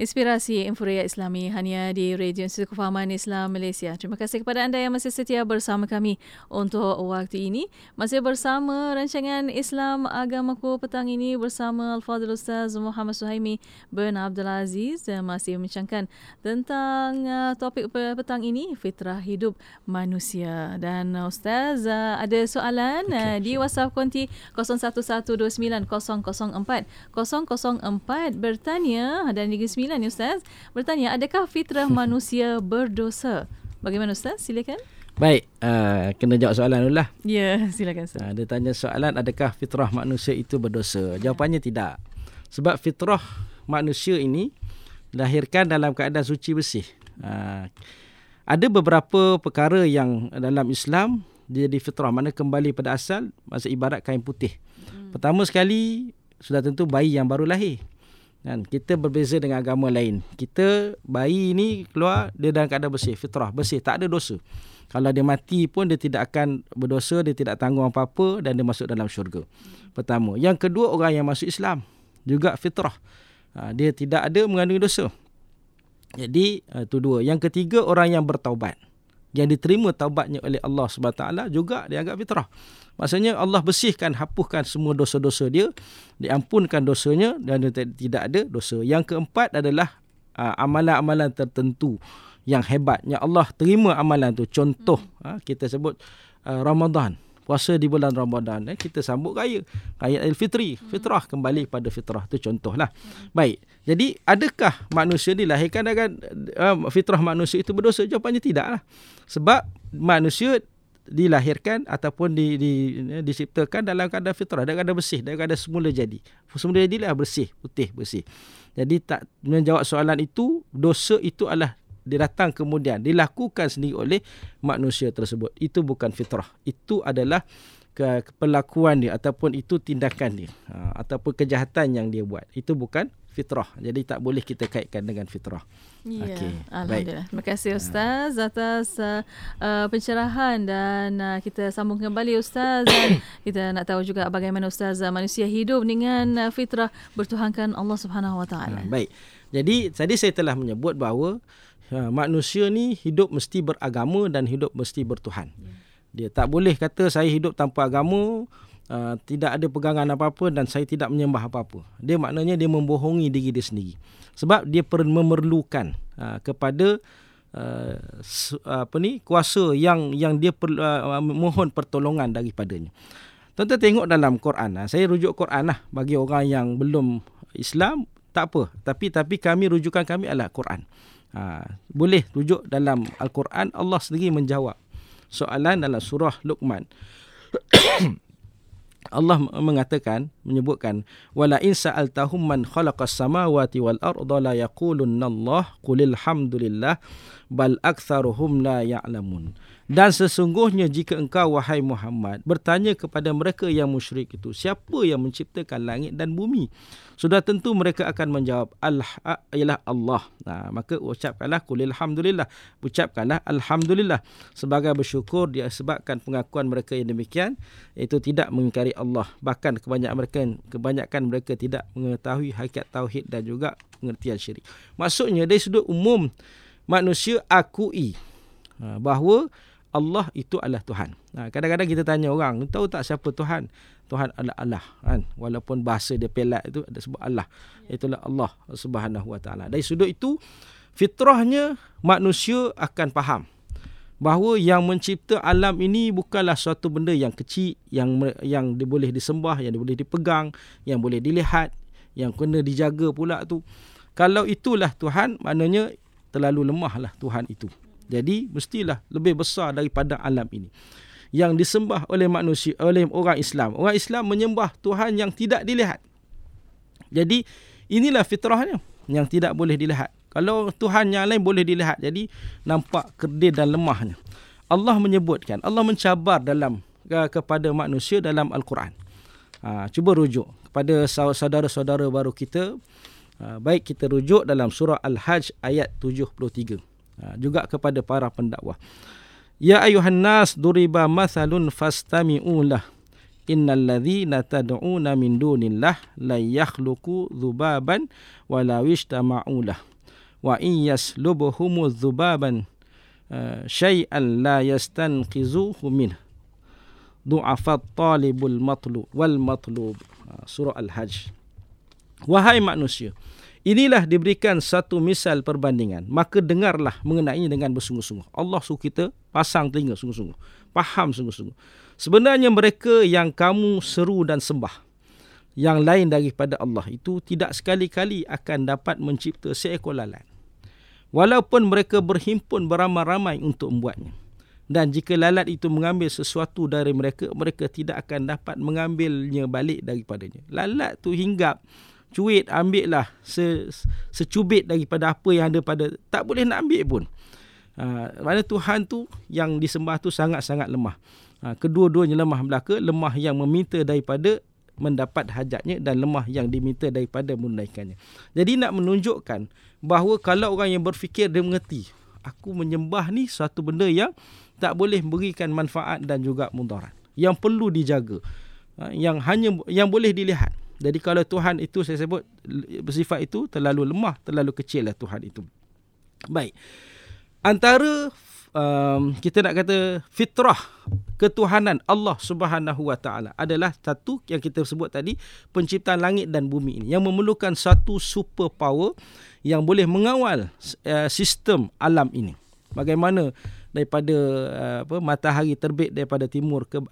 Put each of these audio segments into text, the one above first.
Inspirasi Inforia Islami hanya di Radio Institut Kefahaman Islam Malaysia. Terima kasih kepada anda yang masih setia bersama kami untuk waktu ini. Masih bersama rancangan Islam Agamaku petang ini bersama Al-Fadhil Ustaz Muhammad Suhaimi bin Abdul Aziz masih membincangkan tentang uh, topik petang ini fitrah hidup manusia. Dan uh, Ustaz uh, ada soalan okay, di WhatsApp konti 01129004 004 bertanya dan di 9 ni Ustaz bertanya adakah fitrah manusia berdosa? Bagaimana Ustaz? Silakan. Baik, uh, kena jawab soalan dulu lah. Ya, yeah, silakan Ustaz. Uh, dia tanya soalan adakah fitrah manusia itu berdosa? Jawapannya tidak. Sebab fitrah manusia ini lahirkan dalam keadaan suci bersih. Uh, ada beberapa perkara yang dalam Islam dia di fitrah mana kembali pada asal masa ibarat kain putih. Hmm. Pertama sekali sudah tentu bayi yang baru lahir. Kan kita berbeza dengan agama lain. Kita bayi ini keluar dia dalam keadaan bersih, fitrah, bersih, tak ada dosa. Kalau dia mati pun dia tidak akan berdosa, dia tidak tanggung apa-apa dan dia masuk dalam syurga. Pertama, yang kedua orang yang masuk Islam juga fitrah. Ha, dia tidak ada mengandungi dosa. Jadi itu ha, dua. Yang ketiga orang yang bertaubat yang diterima taubatnya oleh Allah SWT juga dianggap fitrah. Maksudnya Allah bersihkan, hapuskan semua dosa-dosa dia, diampunkan dosanya dan dia tidak ada dosa. Yang keempat adalah uh, amalan-amalan tertentu yang hebat. Yang Allah terima amalan tu. Contoh, hmm. kita sebut uh, Ramadan puasa di bulan Ramadan eh, kita sambut raya. Raya Aidilfitri hmm. fitrah kembali pada fitrah. Tu contohlah. Baik. Jadi adakah manusia dilahirkan dengan uh, fitrah manusia itu berdosa? Jawapannya tidaklah. Sebab manusia dilahirkan ataupun di, di, diciptakan dalam keadaan fitrah. Dalam keadaan bersih. Dalam keadaan semula jadi. Semula jadilah bersih. Putih bersih. Jadi tak menjawab soalan itu dosa itu adalah dia datang kemudian dilakukan sendiri oleh manusia tersebut itu bukan fitrah itu adalah ke perlakuan dia ataupun itu tindakan dia ha, ataupun kejahatan yang dia buat itu bukan fitrah jadi tak boleh kita kaitkan dengan fitrah Ya, okay. Alhamdulillah. Baik. Terima kasih Ustaz atas uh, uh, pencerahan dan uh, kita sambung kembali Ustaz dan kita nak tahu juga bagaimana Ustaz uh, manusia hidup dengan uh, fitrah bertuhankan Allah Subhanahu Wa Taala. Baik. Jadi tadi saya telah menyebut bahawa ha, manusia ni hidup mesti beragama dan hidup mesti bertuhan. Ya. Dia tak boleh kata saya hidup tanpa agama, uh, tidak ada pegangan apa-apa dan saya tidak menyembah apa-apa. Dia maknanya dia membohongi diri dia sendiri. Sebab dia perlu memerlukan uh, kepada uh, apa ni kuasa yang yang dia perlu uh, mohon pertolongan daripadanya. Tuan-tuan tengok dalam Quran. Saya rujuk Quran lah bagi orang yang belum Islam tak apa. Tapi tapi kami rujukan kami adalah Quran. Ha, boleh rujuk dalam Al-Quran Allah sendiri menjawab soalan dalam surah Luqman. Allah mengatakan menyebutkan wala in sa'altahum man khalaqas samawati wal arda la yaqulunna Allah qulil hamdulillah bal aktsaruhum la ya'lamun. Dan sesungguhnya jika engkau wahai Muhammad bertanya kepada mereka yang musyrik itu siapa yang menciptakan langit dan bumi sudah tentu mereka akan menjawab Allah ialah Allah. Nah, maka ucapkanlah qul alhamdulillah. Ucapkanlah alhamdulillah sebagai bersyukur dia sebabkan pengakuan mereka yang demikian itu tidak mengingkari Allah. Bahkan kebanyakan mereka kebanyakan mereka tidak mengetahui hakikat tauhid dan juga pengertian syirik. Maksudnya dari sudut umum manusia akui ha, bahawa Allah itu adalah Tuhan. Ha, kadang-kadang kita tanya orang, tahu tak siapa Tuhan? Tuhan adalah Allah. Kan? Walaupun bahasa dia pelat itu ada sebut Allah. Itulah Allah subhanahu wa ta'ala. Dari sudut itu, fitrahnya manusia akan faham bahawa yang mencipta alam ini bukanlah suatu benda yang kecil, yang yang boleh disembah, yang boleh dipegang, yang boleh dilihat, yang kena dijaga pula tu. Kalau itulah Tuhan, maknanya terlalu lemahlah Tuhan itu. Jadi mestilah lebih besar daripada alam ini. Yang disembah oleh manusia oleh orang Islam. Orang Islam menyembah Tuhan yang tidak dilihat. Jadi inilah fitrahnya yang tidak boleh dilihat. Kalau Tuhan yang lain boleh dilihat. Jadi nampak kerdil dan lemahnya. Allah menyebutkan, Allah mencabar dalam kepada manusia dalam Al-Quran. Ha, cuba rujuk kepada saudara-saudara baru kita. Ha, baik kita rujuk dalam surah Al-Hajj ayat 73. Ha, juga kepada para pendakwah. Ya ayuhan nas duriba mathalun fastami'u lah. innal ladzina tad'una min dunillah la yakhluqu dzubaban wa la lah wa in yaslubuhum dzubaban uh, syai'an la yastanqizuhu min du'afa talibul matlub wal matlub uh, surah al-hajj wahai manusia Inilah diberikan satu misal perbandingan. Maka dengarlah mengenainya dengan bersungguh-sungguh. Allah suruh kita pasang telinga sungguh-sungguh. Faham sungguh-sungguh. Sebenarnya mereka yang kamu seru dan sembah. Yang lain daripada Allah itu tidak sekali-kali akan dapat mencipta seekor lalat. Walaupun mereka berhimpun beramai-ramai untuk membuatnya. Dan jika lalat itu mengambil sesuatu dari mereka, mereka tidak akan dapat mengambilnya balik daripadanya. Lalat tu hinggap cuit ambil lah se, secubit daripada apa yang ada pada tak boleh nak ambil pun ha, mana Tuhan tu yang disembah tu sangat-sangat lemah ha, kedua-duanya lemah belaka lemah yang meminta daripada mendapat hajatnya dan lemah yang diminta daripada menunaikannya jadi nak menunjukkan bahawa kalau orang yang berfikir dia mengerti aku menyembah ni satu benda yang tak boleh berikan manfaat dan juga mudarat yang perlu dijaga ha, yang hanya yang boleh dilihat jadi kalau Tuhan itu saya sebut bersifat itu terlalu lemah, terlalu kecil lah Tuhan itu. Baik. Antara um, kita nak kata fitrah ketuhanan Allah Subhanahu Wa Taala adalah satu yang kita sebut tadi penciptaan langit dan bumi ini yang memerlukan satu super power yang boleh mengawal uh, sistem alam ini. Bagaimana daripada uh, apa matahari terbit daripada timur ke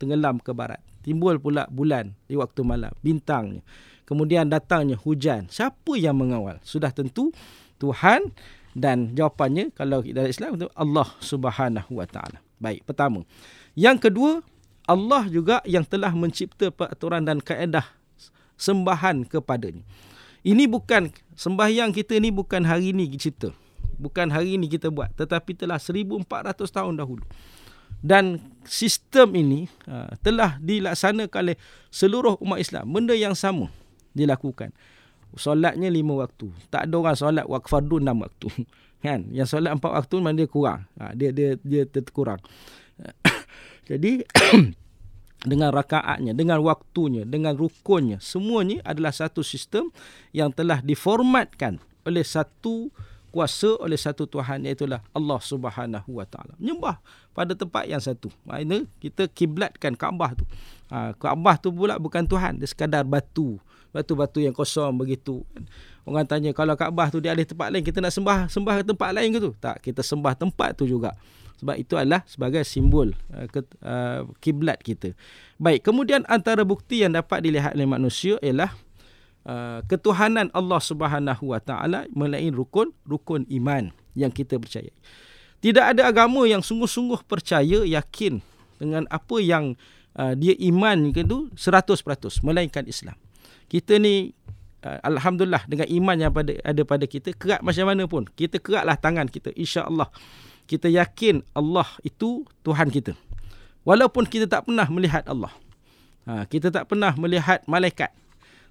tenggelam ke barat. Timbul pula bulan di waktu malam bintangnya. Kemudian datangnya hujan. Siapa yang mengawal? Sudah tentu Tuhan dan jawapannya kalau dalam Islam itu Allah Subhanahu Wa Taala. Baik pertama. Yang kedua Allah juga yang telah mencipta peraturan dan kaedah sembahan kepadanya. Ini bukan sembahyang kita ni bukan hari ni kita bukan hari ini kita buat tetapi telah 1400 tahun dahulu. Dan sistem ini uh, telah dilaksanakan oleh seluruh umat Islam. Benda yang sama dilakukan solatnya lima waktu tak ada orang solat waktu fardu enam waktu kan yang solat empat waktu mana dia kurang ha, dia dia dia terkurang jadi dengan rakaatnya dengan waktunya dengan rukunnya semuanya adalah satu sistem yang telah diformatkan oleh satu kuasa oleh satu Tuhan iaitu Allah Subhanahu Wa Taala. Menyembah pada tempat yang satu. Maknanya kita kiblatkan Kaabah tu. Ha, Kaabah tu pula bukan Tuhan, dia sekadar batu. Batu-batu yang kosong begitu. Orang tanya kalau Kaabah tu dia ada tempat lain, kita nak sembah sembah ke tempat lain ke tu? Tak, kita sembah tempat tu juga. Sebab itu adalah sebagai simbol uh, uh, kiblat kita. Baik, kemudian antara bukti yang dapat dilihat oleh manusia ialah Uh, ketuhanan Allah Subhanahu Wa Taala melalui rukun rukun iman yang kita percaya. Tidak ada agama yang sungguh-sungguh percaya yakin dengan apa yang uh, dia iman itu 100% melainkan Islam. Kita ni uh, alhamdulillah dengan iman yang pada ada pada kita kerat macam mana pun kita keratlah tangan kita insya-Allah kita yakin Allah itu Tuhan kita. Walaupun kita tak pernah melihat Allah. Ha, kita tak pernah melihat malaikat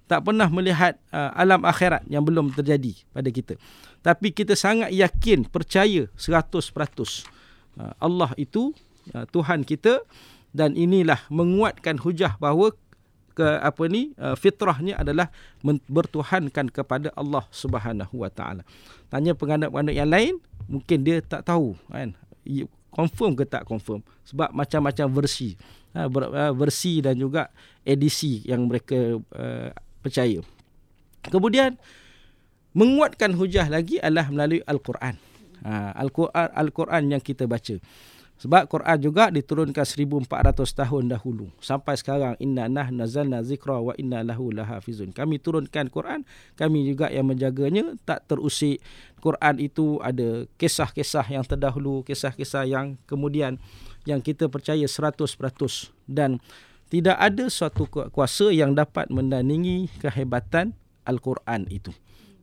tak pernah melihat uh, alam akhirat yang belum terjadi pada kita. Tapi kita sangat yakin, percaya 100% uh, Allah itu uh, Tuhan kita dan inilah menguatkan hujah bahawa ke apa ni uh, fitrahnya adalah bertuhankan kepada Allah Subhanahu Wa Taala. Tanya penganut-penganut yang lain, mungkin dia tak tahu kan. Confirm ke tak confirm sebab macam-macam versi. Uh, versi dan juga edisi yang mereka uh, percaya. Kemudian menguatkan hujah lagi adalah melalui Al-Quran. Ha, Al-Quran Al-Quran yang kita baca. Sebab Quran juga diturunkan 1400 tahun dahulu sampai sekarang inna nah nazalna zikra wa inna lahu lahafizun. Kami turunkan Quran, kami juga yang menjaganya tak terusik. Quran itu ada kisah-kisah yang terdahulu, kisah-kisah yang kemudian yang kita percaya 100% dan tidak ada suatu kuasa yang dapat mendandingi kehebatan Al-Quran itu.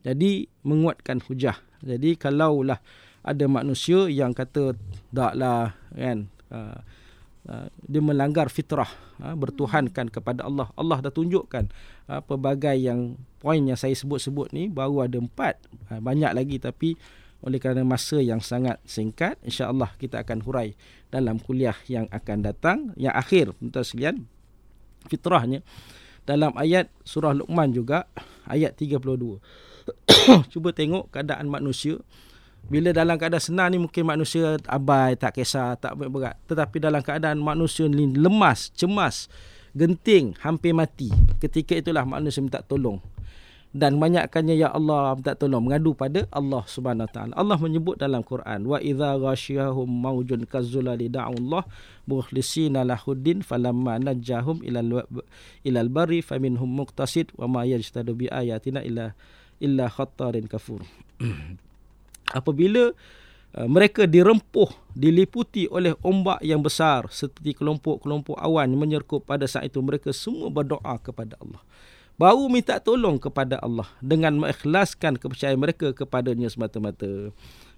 Jadi menguatkan hujah. Jadi kalaulah ada manusia yang kata taklah kan uh, dia melanggar fitrah uh, bertuhankan kepada Allah. Allah dah tunjukkan pelbagai yang poin yang saya sebut-sebut ni baru ada empat. Banyak lagi tapi oleh kerana masa yang sangat singkat insya-Allah kita akan hurai dalam kuliah yang akan datang yang akhir tuan sekalian fitrahnya dalam ayat surah Luqman juga ayat 32. Cuba tengok keadaan manusia bila dalam keadaan senang ni mungkin manusia abai, tak kisah, tak berat. Tetapi dalam keadaan manusia ni lemas, cemas, genting, hampir mati. Ketika itulah manusia minta tolong dan banyakkannya ya Allah minta tolong mengadu pada Allah Subhanahu taala. Allah menyebut dalam Quran wa idza ghasyahum maujun kazzulali da'u Allah mukhlisina lahuddin falamma najahum ilal ilal bari faminhum muqtasid wa ma yajtadu bi ayatina illa illa khattarin kafur. Apabila uh, mereka dirempuh diliputi oleh ombak yang besar seperti kelompok-kelompok awan menyerkup pada saat itu mereka semua berdoa kepada Allah baru minta tolong kepada Allah dengan mengikhlaskan kepercayaan mereka kepadanya semata-mata.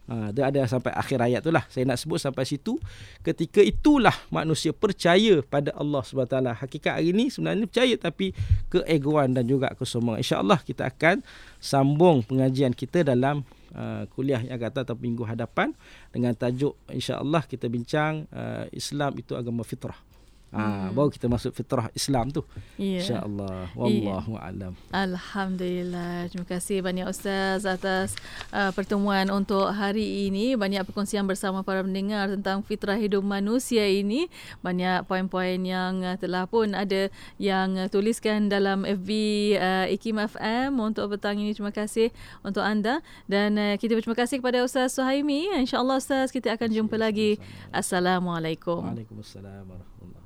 Ha, dia ada sampai akhir ayat tu lah. Saya nak sebut sampai situ. Ketika itulah manusia percaya pada Allah SWT. Hakikat hari ini sebenarnya percaya tapi keegoan dan juga kesombongan. InsyaAllah kita akan sambung pengajian kita dalam uh, kuliah yang akan datang minggu hadapan. Dengan tajuk insyaAllah kita bincang uh, Islam itu agama fitrah. Ha, hmm. baru kita masuk fitrah Islam tu. Yeah. Insya-Allah. Wallahu yeah. alam. Alhamdulillah. Terima kasih banyak ustaz atas uh, pertemuan untuk hari ini. Banyak perkongsian bersama para pendengar tentang fitrah hidup manusia ini. Banyak poin-poin yang uh, telah pun ada yang uh, tuliskan dalam FB uh, Ikim FM untuk petang ini. Terima kasih untuk anda dan uh, kita berterima kasih kepada Ustaz Suhaimi. Insya-Allah ustaz kita akan jumpa lagi. Assalamualaikum. Waalaikumsalam warahmatullahi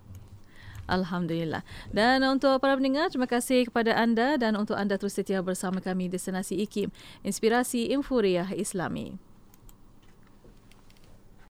Alhamdulillah. Dan untuk para pendengar, terima kasih kepada anda dan untuk anda terus setia bersama kami di Destinasi IKIM, Inspirasi Infuriah Islami.